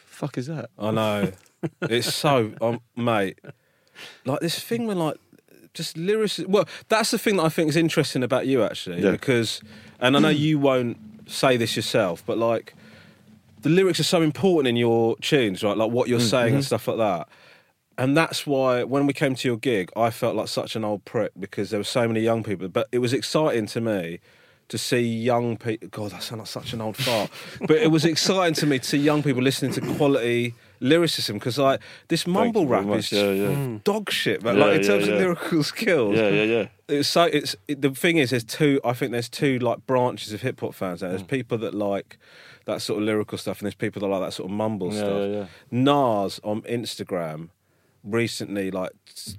Fuck is that? I know. it's so, um, mate. Like this thing where like just lyrics. Well, that's the thing that I think is interesting about you actually, Yeah. because, and I know you won't say this yourself, but like the lyrics are so important in your tunes, right? Like what you're saying and stuff like that. And that's why when we came to your gig, I felt like such an old prick because there were so many young people. But it was exciting to me to see young people. God, I sound like such an old fart. but it was exciting to me to see young people listening to quality lyricism because like this mumble you rap much. is Yeah, yeah. dog shit, man. Yeah, like in yeah, terms yeah. of lyrical skills. Yeah, yeah, yeah. It's so it's it, the thing is there's two I think there's two like branches of hip hop fans now. There's Mm. people that like that sort of lyrical stuff and there's people that like that sort of mumble Yeah, stuff. yeah, yeah. Nas on Instagram recently like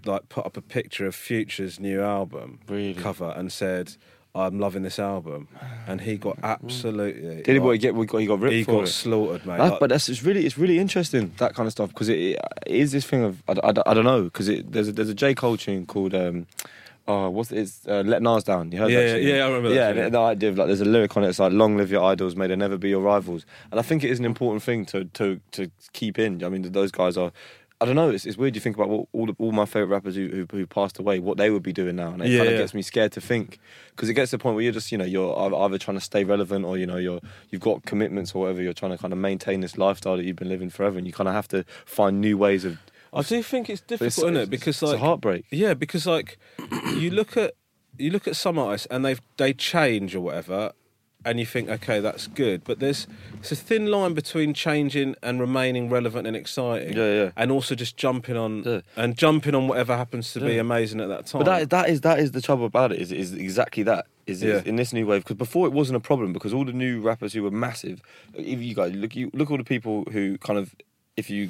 like put up a picture of Future's new album Really? cover and said I'm loving this album and he got absolutely Did he, like, get? He got, he got ripped he for got it. slaughtered mate. That- Like- but that's it's really it's really interesting that kind of stuff because it, it is this thing of I, I, I don't know because there's a, there's a J Cole tune called um oh what's it's uh, Let Nas Down you heard Yeah, that yeah, yeah, I remember that yeah and the idea of like there's a lyric on it it's like long live your idols may they never be your rivals and I think it is an important thing to to to keep in I mean those guys are. I don't know. It's, it's weird. You think about what, all the, all my favorite rappers who, who who passed away, what they would be doing now, and it Yeah, kind of yeah. gets me scared to think because it gets to the point where you're just you know you're either- trying to stay relevant or you know you're you've got commitments or whatever. You're trying to kind of maintain this lifestyle that you've been living forever, and you kind of have to find new ways of. I do think it's difficult, it's- isn't it? Because it's a like heartbreak. Yeah, because like you look at you look at some artists and they've they change or whatever, and you think okay that's good, but there's it's a thin line between changing and remaining relevant and exciting. Yeah, yeah. And also just jumping on Yeah. and jumping on whatever happens to be amazing at that time. But that that is that is the trouble about it. Is is exactly that. Is, is in this new wave because before it wasn't a problem because all the new rappers who were massive, if you guys look you look all the people who kind of if you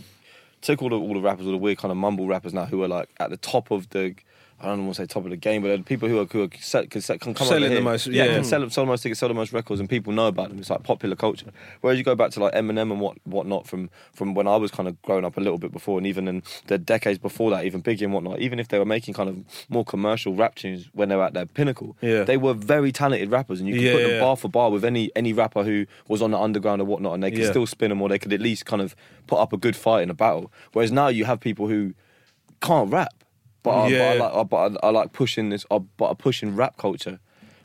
took all the all the rappers all the weird kind of mumble rappers now who are like at the top of the I don't want to say top of the game, but people who are who are set, can, set, can come Selling the most- yeah, yeah. can sell, sell the most tickets, sell the most records, and people know about them. It's like popular culture. Whereas you go back to like Eminem and what whatnot from from when I was kind of growing up a little bit before, and even in the decades before that, even Biggie and whatnot. Even if they were making kind of more commercial rap tunes when they were at their pinnacle, Yeah. they were very talented rappers, and you could Yeah, put them yeah. bar for bar with any any rapper who was on the underground or whatnot, and they could still spin them, or they could at least kind of put up a good fight in a battle. Whereas now you have people who can't rap, but I, but I like but I, I like pushing this, I, but I pushing rap culture,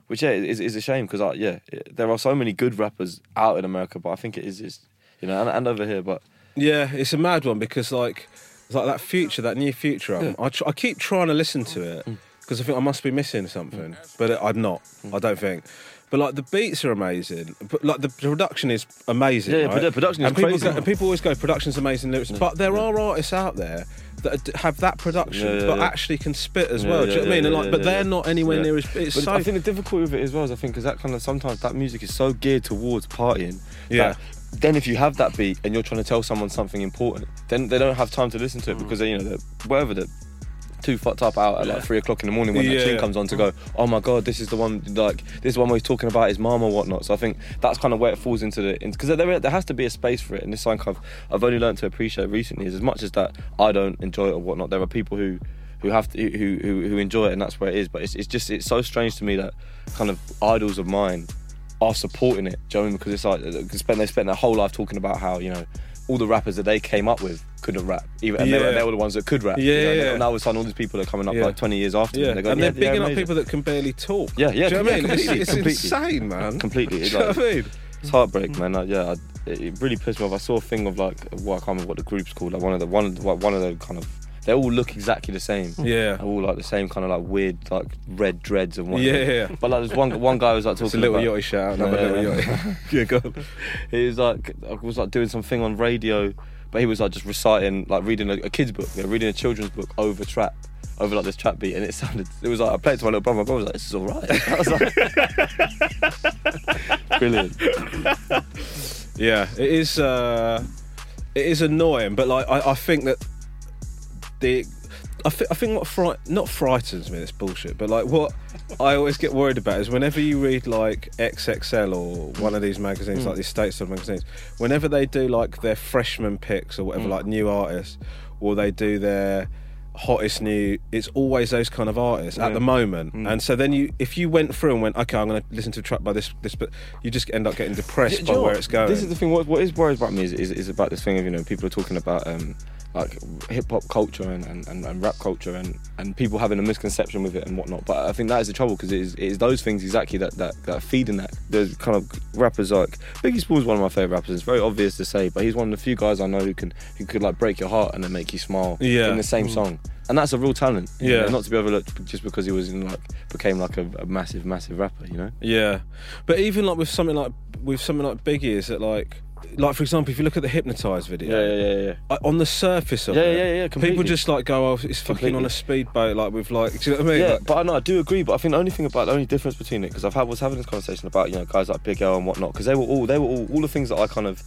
which yeah is, is a shame because I yeah there are so many good rappers out in America, but I think it is just you know and, and over here, but Yeah, it's a mad one because like like that future, that new future album. I, tr- I keep trying to listen to it Mm. because I think I must be missing something, but I'm not. I don't think. But like the beats are amazing, but like the production is amazing. Yeah, yeah, right? production is and people crazy. Go, and people always go, "Production's amazing lyrics," but there are artists out there that have that production, Yeah, but actually can spit as well. Do you know what I mean? And like, but they're not anywhere near as. It's But so. I think the difficulty with it as well is I think because that kind of sometimes that music is so geared towards partying. Yeah. that then if you have that beat and you're trying to tell someone something important, then they don't have time to listen to it mm. because they, you know whatever they're too fucked up out at like three o'clock in the morning when Yeah, that tune comes on to go. Oh my god, this is the one like this is the one where he's talking about his mom or whatnot. So I think that's kind of where it falls into the because there there has to be a space for it, and this is something I've I've only learned to appreciate recently. Is as much as that I don't enjoy it or whatnot, there are people who who have to, who, who who enjoy it, and that's where it is. But it's, it's just it's so strange to me that kind of idols of mine are supporting it. Do you know I mean? Because it's like they spent their whole life talking about how you know all the rappers that they came up with couldn't rap, even and they, were, Yeah. they were the ones that could rap. Yeah, you know, and now all of a sudden all these people are coming up Yeah. like 20 years after. yeah. They're going, and they're yeah, bigging up amazing. people that can barely talk. Yeah, yeah, Do you know what I mean? It's, completely, it's insane, man. Completely. Do It's you know like- what I mean? It's heartbreak, man. Like, yeah, I, it, really pissed me off. I saw a thing of like, what I can't remember what the group's called. Like one of the one of the, one of the kind of. They all look exactly the same. Yeah. They're all like the same kind of like weird like red dreads and whatnot. Yeah, yeah. But like there's one one guy was like talking It's a little about, yachty shout. No, Another yeah, little yeah. yachty. yeah, go on. he was like I was like doing something on radio, but he was like just reciting like reading a, a kid's book, yeah, reading a children's book over trap, over like this trap beat, and it sounded. It was like I played it to my little brother. My brother was like, "This is all right." I was like, "Brilliant." Yeah, it is. Uh, it is annoying, but like I, I think that the I, th- I think what fright not frightens me. This bullshit, but like what I always get worried about is whenever you read like XXL or one of these magazines, Mm. like these of magazines, whenever they do like their freshman picks or whatever, Mm. like new artists, or they do their hottest new it's always those kind of artists at the moment Mm. and so then you if you went through and went okay i'm going to listen to a track by this this but you just end up getting depressed Do by know where what? it's going This is the thing. What, what is worries about me is, is, is about this thing of you know people are talking about um, like hip hop culture and, and, and, and rap culture and, and people having a misconception with it and whatnot. But I think that is the trouble because it is, it is those things exactly that, that, that are feeding that. There's kind of rappers like Biggie Smalls, one of my favorite rappers. It's very obvious to say, but he's one of the few guys I know who can who could like break your heart and then make you smile Yeah. in the same Mm. song. And that's a real talent, Yeah. know, not to be overlooked just because he was in like became like a, a massive, massive rapper, you know. Yeah, but even like with something like with something like Biggie, is that like like for example, if you look at the hypnotized video, Yeah, yeah, yeah, yeah. I- on the surface of Yeah, it, yeah, yeah, people completely. just like go, oh, it's fucking on a speedboat, like with like, do you know what I mean? Yeah, Like, but I know I do agree. But I think the only thing about the only difference between it because I've had was having this conversation about you know guys like Big L and whatnot because they were all they were all all the things that I kind of.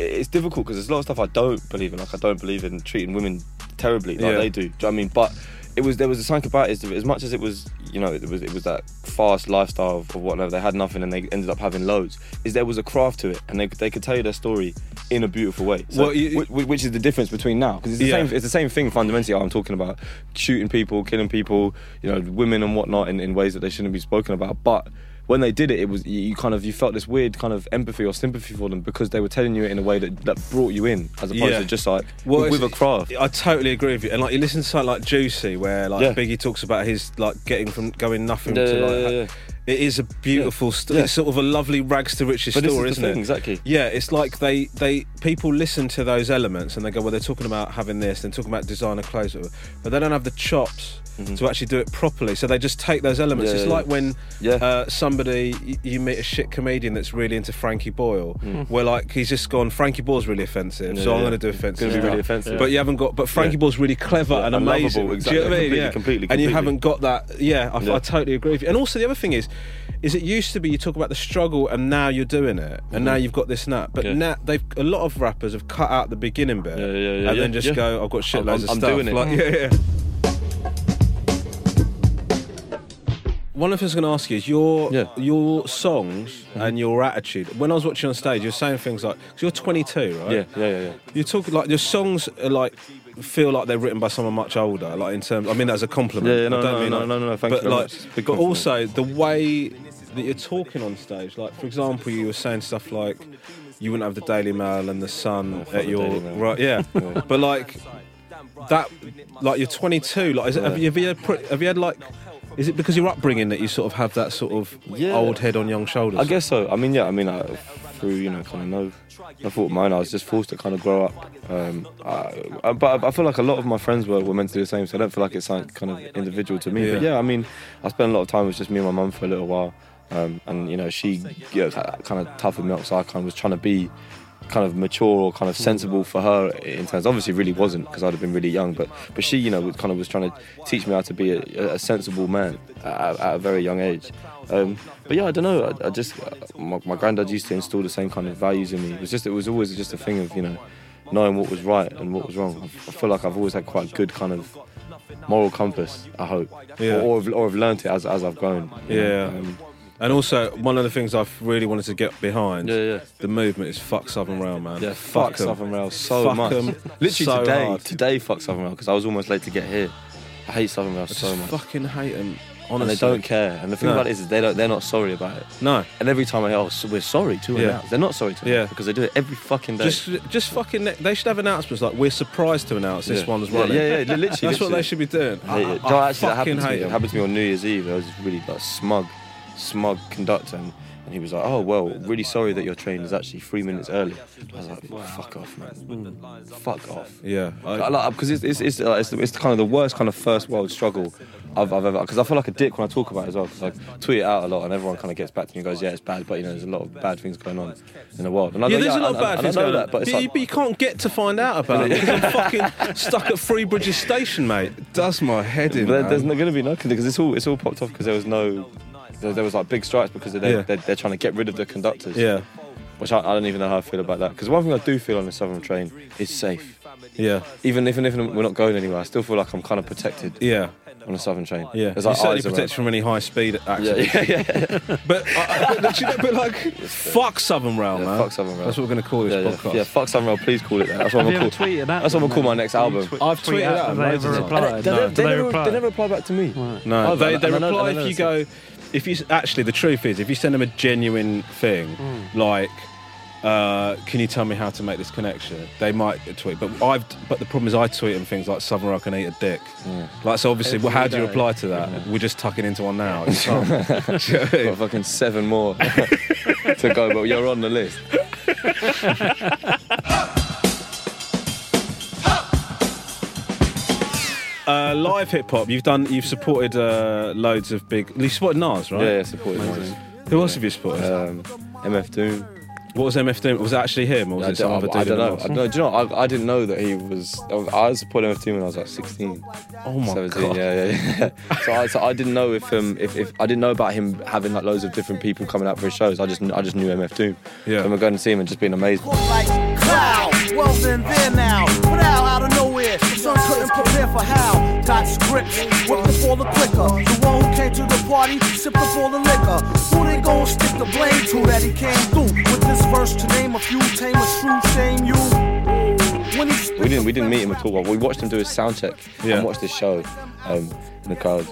It's difficult because there's a lot of stuff I don't believe in. Like I don't believe in treating women terribly like Yeah. they do. Do you know what I mean? But it was there was a something about it as much as it was you know it was it was that fast lifestyle of, of whatever they had nothing and they ended up having loads. Is there was a craft to it and they they could tell you their story in a beautiful way. So, Well, you- whi- which is the difference between now because it's the Yeah. same it's the same thing fundamentally. I'm talking about shooting people, killing people, you know, women and whatnot in, in ways that they shouldn't be spoken about. But when they did it, it was you, you kind of you felt this weird kind of empathy or sympathy for them because they were telling you it in a way that, that brought you in, as opposed Yeah. to just like Well, with, with a craft. I totally agree with you. And like you listen to something like Juicy, where like Yeah. Biggie talks about his like getting from going nothing Yeah, to yeah, like. yeah, ha- It is a beautiful story. Yeah. It's sort of a lovely rags to riches But this story, is isn't thing, it? exactly. Yeah, it's like they they people listen to those elements and they go, well, they're talking about having this, they're talking about designer clothes, but they don't have the chops. To actually do it properly, so they just take those elements. Mm-hmm. Yeah, it's yeah, like when Yeah. uh, somebody y- you meet a shit comedian that's really into Frankie Boyle, where like he's just gone, Frankie Boyle's really offensive, Mm. Yeah, so I'm going to do offensive. Gonna be really offensive. But you haven't got. But Frankie Yeah. Boyle's really clever Yeah, and and lovable, amazing. Do you know exactly, what I mean? completely, Yeah. completely, And you haven't got that. Yeah, I, Yeah. I totally agree with you. And also the other thing is, is it used to be you talk about the struggle and now you're doing it and now you've got this and that. But Mm-hmm. Yeah. now they've a lot of rappers have cut out the beginning bit Yeah, yeah, yeah, and yeah, then just yeah. go, I've got shitloads I'm- of I'm stuff. doing it. Like, yeah, yeah. One of the things I'm going to ask you is your Yeah. Mm-hmm. your songs and your attitude. When I was watching on stage, you're saying things like, because you're 22, right? Yeah, yeah, yeah, yeah. You're talking like your songs are like feel like they're written by someone much older. Like in terms, I mean that as a compliment. Yeah, yeah, no, I don't no, mean no, like- no, no, no, thank but you like, but compliment. also the way that you're talking on stage. Like for example, you were saying stuff like you wouldn't have the Daily Mail and the Sun fuck at your right. Yeah, but like that, like you're 22. Like is it, have, you, have you had have you had like. Is it because your upbringing that you sort of have that sort of Yeah. old head on young shoulders? I guess so. I mean, yeah. I mean, I, through you know, kind of no, no fault of mine. I was just forced to kind of grow up. Um, I, I- but I feel like a lot of my friends were, were meant to do the same, so I don't feel like it's like kind of individual to me. But Yeah. yeah, I mean, I spent a lot of time with just me and my mum for a little while, um, and you know, she you know, kind of toughened me up, so I kind of was trying to be kind of mature or kind of sensible for her in terms. Obviously, really wasn't because I'd have been really young. But but she, you know, kind of was trying to teach me how to be a, a sensible man at, at a very young age. Um, but yeah, I don't know. I, I just my, my granddad used to instill the same kind of values in me. It was just it was always just a thing of you know knowing what was right and what was wrong. I, I feel like I've always had quite a good kind of moral compass. I hope, Yeah. or, or, have learnt it as as I've grown. Yeah. Um, And also, one of the things I've really wanted to get behind, Yeah, yeah. the movement is fuck Southern Rail, man. Yeah, fuck, 'em. Southern Rail so Fuck much. 'em Literally so today, hard. today fuck Southern Rail because I was almost late to get here. I hate Southern Rail I so much. fucking hate them. and Honestly, they don't care. And the thing No. about it is, they don't, they're not sorry about it. No, And every time I hear, oh, so we're sorry to Yeah. announce, they're not sorry to Yeah. announce because they do it every fucking day. just just fucking. They should have announcements like we're surprised to announce this yeah. one's yeah, running. Yeah, yeah, literally. That's what they should be doing. I it. I, No, actually, that fucking happened to hate me. It happened to me on New Year's Eve. I was really like smug. Smug conductor. And, and he was like, "Oh well, really sorry that your train is actually three minutes early." I was like, "Fuck off, man! Fuck off!" Yeah, because it's it's it's, uh, it's it's kind of the worst kind of first world struggle I've, I've ever. Because I feel like a dick when I talk about it as well. Because I tweet it out a lot, and everyone kind of gets back to me and goes, "Yeah, it's bad," but you know, there's a lot of bad things going on in the world. And I yeah, go, there's a lot of I- I- bad and things I know going on, that, but it's you, like, but you can't get to find out about it because I'm fucking stuck at Three Bridges Station, mate. It does my head in. There- man. there's not going to be nothing because it's all it's all popped off because there was no there, there was like big strikes because they're, Yeah. they're, they're trying to get rid of the conductors. Yeah. Which I, I don't even know how I feel about that because one thing I do feel on the Southern train is safe. Yeah. Even if, even if we're not going anywhere, I still feel like I'm kind of protected. Yeah. On the Southern train. Yeah, There's you like certainly eyes around. protect from any high speed Yeah, accidents. yeah, yeah. but, uh, but, you know, but like, fuck Southern Rail, Yeah, man. fuck Southern Rail. That's what we're going to call this yeah, yeah. podcast. Yeah, fuck Southern Rail. Please call it that. That's what Have I'm you gonna call. tweeted at That's what I'm gonna call my next album. twe- I've tweeted at at them, them they ever of. They, never, Do they, they never, reply? they never reply back to me. No, I've- they, they I know- and I reply if you go. If you actually, the truth is, if you send them a genuine thing, like, uh, "Can you tell me how to make this connection?" They might tweet, but I've. But the problem is, I tweet them things like "Southern Rock can eat a dick." Like, so obviously, well, how do you reply to that? We're just tucking into one now. You can't. Do you know what I mean? Got fucking seven more to go, but you're on the list. Uh, live hip hop. You've done. You've supported uh, loads of big. You supported Nas, right? Yeah, yeah, supported Nas. Who else have you supported? Um, MF Doom. what was MF doing? Was it actually him, or was I, it some other dude? I don't know. I, don't, do you know? I, I didn't know that he was. I was, supporting MF Doom when I was like 16. Oh my 17, god! Yeah, yeah, yeah. so, I, so I didn't know if um if, if I didn't know about him having like loads of different people coming out for his shows. I just I just knew MF Doom. Yeah. And we're going to see him and just being amazed. like cloud. Well then there now, but out out of nowhere. Son couldn't prepare for how. Got scripts, whipped up all the quicker. The one who came to the party, sipped up all the liquor. Who they gon' stick the blame to that he came through with this verse to name a few, tame a true shame you. When he We didn't we didn't meet him at all. We watched him do his sound check Yeah. and watched his show um, in the crowd.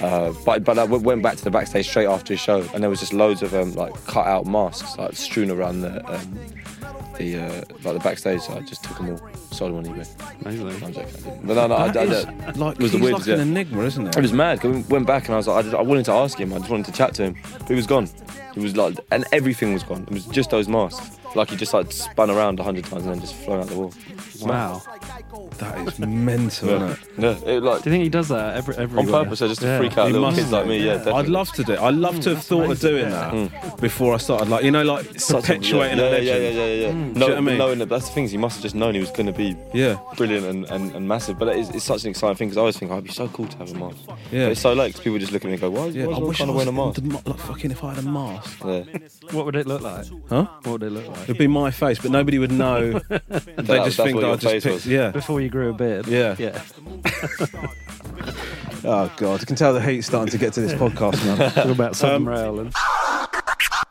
Uh, but but I w- went back to the backstage straight after his show, and there was just loads of um, like cut out masks like strewn around the um, the uh, like the backstage. So I just took them all, sold them on eBay. Amazing. I'm joking, I didn't. But no, no, I, I, That I, is, like, it was the he's weirdest. like an yeah. enigma, isn't it? It was mad. 'cause we went back and I was like, I, just, I wanted to ask him. I just wanted to chat to him. But he was gone. He was like, and everything was gone. It was just those masks. Like he just like spun around a hundred times and then just flown out the wall. Wow. That is mental, isn't it? Yeah, it, like Do you think he does that every every on purpose, so just to Yeah. freak out He little must kids like me. Yeah, I'd love to do. it. I'd love to have thought of doing that before I started. Like you know, like Such a- perpetuating yeah, a yeah, legend. yeah, yeah, yeah, yeah. Do you No, know I mean? knowing that that's the things he must have just known he was going to be Yeah. brilliant and, and, and massive. But it's, it's such an exciting thing because I always think oh, it'd be so cool to have a mask. Yeah. But it's so late because people just look at me and go, why, Yeah, why I wish kind I of was wearing a mask? the like fucking if I had a mask. Yeah. What would it look like? Huh? What would it look like? It'd be my face, but nobody would know. they That- just think that I just face picked- was. yeah. Before you grew a beard. Yeah. Yeah. Oh god, you can tell the heat's starting to get to this podcast now. Talk about Southern Um, Rail and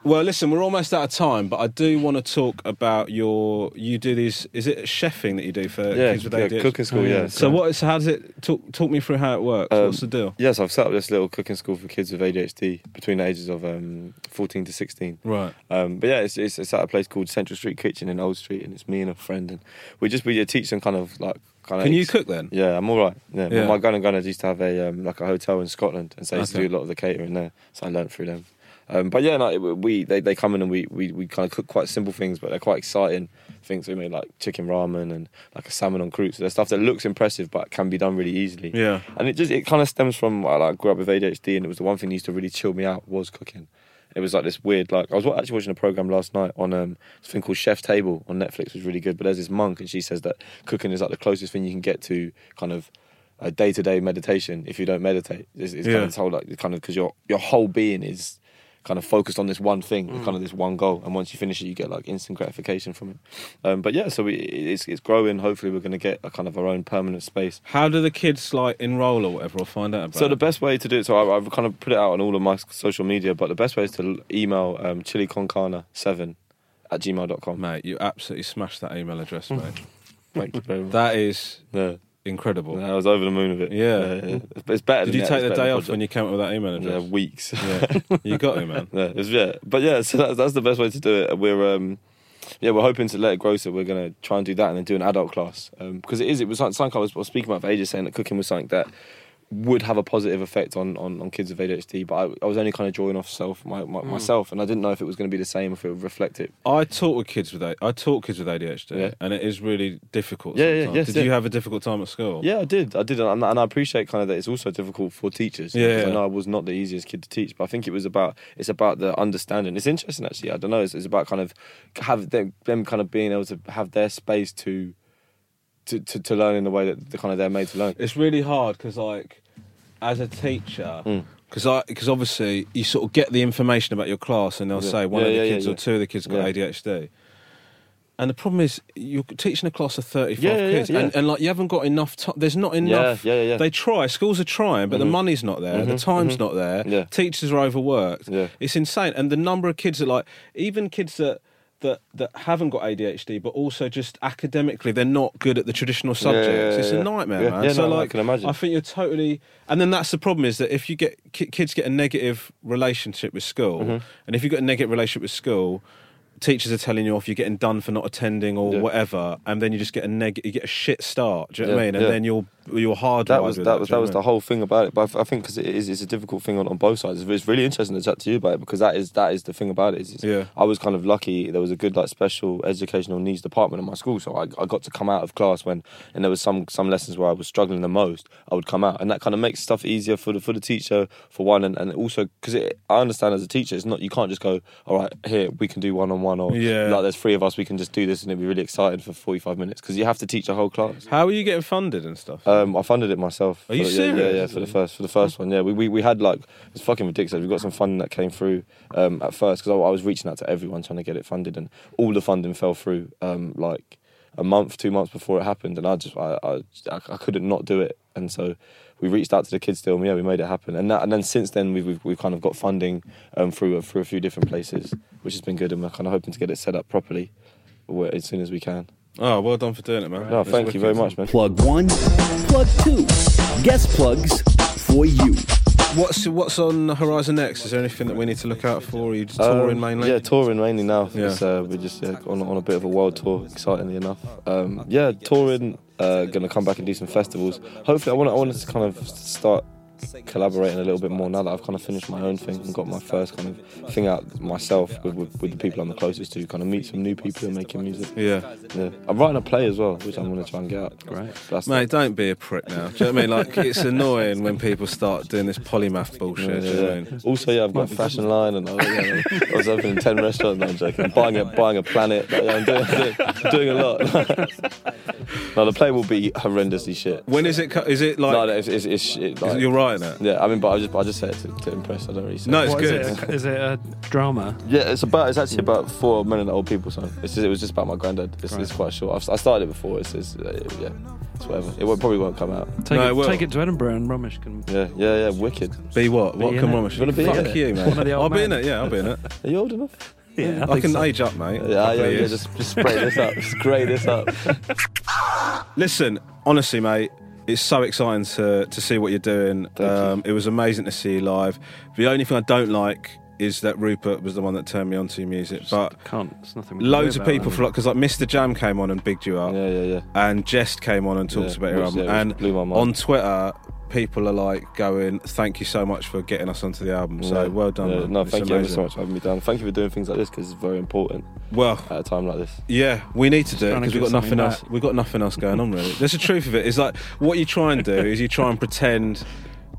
Well, listen, we're almost out of time, but I do want to talk about your. You do these. Is it chefing that you do for Yeah, kids with ADHD? yeah, ADHD? cooking school, yeah. So what is? How does it? Talk, talk me through how it works. Um, What's the deal? Yes, I've set up this little cooking school for kids with ADHD between the ages of um, 14 to 16. Right. Um, but yeah, it's, it's, it's at a place called Central Street Kitchen in Old Street, and it's me and a friend, and we just we teach them kind of like kind of. Can you cook then? Yeah, I'm all right. Yeah, Yeah. my gun gunners used to have a um, like a hotel in Scotland, and so I used Okay. to do a lot of the catering there. So I learned through them. Um, but yeah, no, we they, they come in and we, we, we kind of cook quite simple things, but they're quite exciting things. We made like chicken ramen and like a salmon en croûte. So there's stuff that looks impressive but can be done really easily. Yeah. And it just it kind of stems from I like grew up with ADHD, and it was the one thing that used to really chill me out was cooking. It was like this weird like I was actually watching a program last night on um this thing called Chef Table on Netflix, which was really good. But there's this monk, and she says that cooking is like the closest thing you can get to kind of a day to day meditation if you don't meditate. It's, it's kind of whole like kind of because your your whole being is kind of focused on this one thing, kind of this one goal, and once you finish it, you get like instant gratification from it. Um, but yeah, so we, it's it's growing. Hopefully, we're going to get a kind of our own permanent space. How do the kids like enroll or whatever, or find out about? It. So the best way to do it, so I, I've kind of put it out on all of my social media, but the best way is to email um, chiliconcana7 at gmail.com. mate, you absolutely smashed that email address, mate. Thank you very much. that is Yeah. Incredible. Yeah, I was over the moon with it. Yeah. It's- It's better Did you take the day off when you came up with that email Yeah, weeks. Yeah, you got it, man. Yeah, it's, yeah, but yeah, so that's, that's the best way to do it. We're um, yeah, we're hoping to let it grow, so we're gonna try and do that and then do an adult class um, because it is. It was something something I was, I was speaking about for ages, saying that cooking was something that would have a positive effect on, on, on kids with ADHD, but I, I was only kind of drawing off self my, my, Mm. myself, and I didn't know if it was going to be the same, if it would reflect it. I talk with kids with I talk kids with ADHD, Yeah. and it is really difficult. Yeah, yeah, yes, Did yeah. you have a difficult time at school? Yeah, I did. I did, and, and I appreciate kind of that. It's also difficult for teachers. Yeah, yeah. I know I was not the easiest kid to teach, but I think it was about it's about the understanding. It's interesting actually. I don't know. It's, it's about kind of have them, them kind of being able to have their space to to, to, to learn in the way that the kind of they're made to learn. It's really hard because, like, as a teacher, Mm. because I because obviously you sort of get the information about your class, and they'll Yeah. say one Yeah, of the yeah, kids or two of the kids got. ADHD. And the problem is, you're teaching a class of 35 Yeah, yeah, yeah, kids, And, and like you haven't got enough time. There's not enough. yeah, yeah, yeah. They try. Schools are trying, but the Mhm. money's not there. The Mhm, time's mhm. not there. Teachers are overworked. Yeah. It's insane. And the number of kids that like, even kids that. That, that haven't got ADHD, but also just academically, they're not good at the traditional Yeah, yeah, subjects. yeah, it's yeah. a nightmare, Yeah, man. yeah, so, no, I can imagine. I think you're totally, and then that's the problem is that if you get kids get a negative relationship with school, Mhm. and if you've got a negative relationship with school, teachers are telling you off, you're getting done for not attending or Yeah. whatever, and then you just get a neg, you get a shit start. Do you know what I mean? And yeah. then you're you're hard. That was that was that was the whole thing about it. But I I think because it is it's a difficult thing on, on both sides. It's really interesting to chat to you about it because that is that is the thing about it. Is, is Yeah. I was kind of lucky. There was a good like special educational needs department in my school, so I, I got to come out of class when and there was some some lessons where I was struggling the most. I would come out, and that kind of makes stuff easier for the for the teacher for one, and, and also because I understand as a teacher, it's not you can't just go all right here we can do one on one or Yeah. like there's three of us we can just do this and it'd be really exciting for 45 minutes because you have to teach a whole class. How are you getting funded and stuff? Uh, Um, I funded it myself. Are you the- yeah, Yeah, serious? yeah, for the first for the first one. Yeah, we, we, we had like it's fucking ridiculous. We got some funding that came through um, at first because I, I was reaching out to everyone trying to get it funded, and all the funding fell through um, like a month, two months before it happened, and I just I, I I couldn't not do it, and so. We reached out to the kids still, and yeah, we made it happen. And that, and then since then, we've, we've, we've kind of got funding um, through through a few different places, which has been good, and we're kind of hoping to get it set up properly as soon as we can. Oh, well done for doing it, man. No, That's thank you very much, man. Plug one, plug two. Guest plugs for you. What's what's on the horizon next? Is there anything that we need to look out for? Are you just touring Um, mainly? Yeah, touring mainly now. Yeah. It's, uh, we're just yeah, on, on a bit of a world tour, excitingly enough. Um, yeah, touring. Uh, gonna come back and do some festivals. Hopefully, I want I want to kind of start collaborating a little bit more now that I've kind of finished my own thing and got my first kind of thing out myself with, with, with the people I'm the closest to. Kind of meet some new people who are making music. Yeah. Yeah, I'm writing a play as well, which I'm gonna try and get out. Right. That's Mate, don't be a prick now. Do you know what I mean? Like, it's annoying when people start doing this polymath bullshit. know I mean? Also, yeah, I've got a fashion line, and I, yeah, I was opening ten restaurants. No, I'm joking. Buying a buying a planet. Like, yeah, I'm doing, doing, doing a lot. no, the play will be horrendously shit. When is it? Is it like? no, no, it's, it's, it's shit. Like, you're writing it. yeah, I mean, but I just I just said it to, to impress. I don't really. Say No, it's What is good. it? Is it a drama? Yeah, it's about. It's actually about four men and old people. So it's just, it was just about my granddad. It's, it's quite short. I've, I started it before. It's, it's uh, yeah, it's whatever. It won't, probably won't come out. Take, No, it it, will. take it to Edinburgh and Romesh can. Yeah, yeah, yeah. Wicked. Be what? What in can it. Romesh? You wanna be in Fuck it? you, man. One of the old I'll be in men. it. Yeah, I'll be in it. Are you old enough? Yeah, I, can age up, mate. Yeah, Couple yeah, of yeah. years. Just, just spray this up. Spray this up. Listen, honestly, mate, it's so exciting to to see what you're doing. Thank you. Um, it was amazing to see you live. The only thing I don't like is that Rupert was the one that turned me on to your music, but. Can't. It's nothing. Loads of people for because like Mr Jam came on and bigged you up, Yeah, yeah, yeah. and Jest came on and talked Yeah, about your album, yeah, and blew my mind. on Twitter people are like going, "Thank you so much for getting us onto the album." So Yeah. well done. Yeah, no, It's thank you so much for having me down. Thank you for doing things like this because it's very important Well, at a time like this. Yeah, we need to do it because we've got nothing something else. We've got nothing else going on really. There's the truth of it. Is like what you try and do is you try and pretend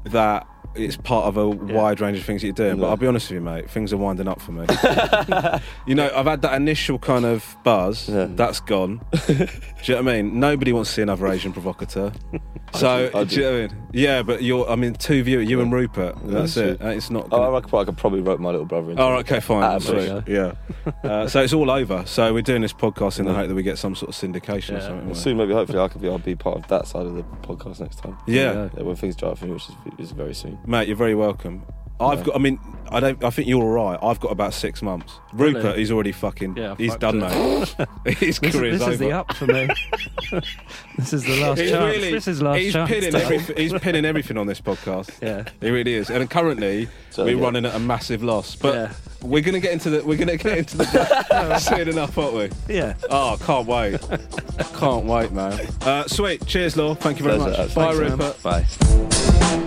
that it's part of a wide range of things that you're doing. But I'll be honest with you, mate. Things are winding up for me. you know, I've had that initial kind of buzz. Yeah. That's gone. do you know what I mean? Nobody wants to see another Asian provocateur. So do, I do you know what I mean? Yeah, but you're. I mean, two viewers. You and Rupert. That's it. It's not. Oh, Gonna, I, could, I could probably rope my little brother into Oh, okay, fine. At a Sweet, push. Yeah. Uh, so it's all over. So we're doing this podcast in the hope that we get some sort of syndication or something. Where- soon, maybe, hopefully, I could be. I'll be part of that side of the podcast next time. Yeah. Yeah, when things dry up for me, which is, is very soon. Mate, you're very welcome. I've got. I mean, I don't. I think you're all right. I've got about six months. Rupert, Really? he's already fucking. Yeah, he's fucked done, it. mate. His This, is, career's this over. is the up for me. this is the last He chance. really, this is last he's chance. pinning Dave. everything. He's pinning everything on this podcast. Yeah. he really is. And currently, So, we're yeah. running at a massive loss. But Yeah. we're gonna get into the. We're gonna get into the soon enough, aren't we? Yeah. Oh, can't wait. can't wait, man. Uh, sweet. Cheers, Law. Thank you very Pleasure, much. Bye, absolutely. Rupert. Bye.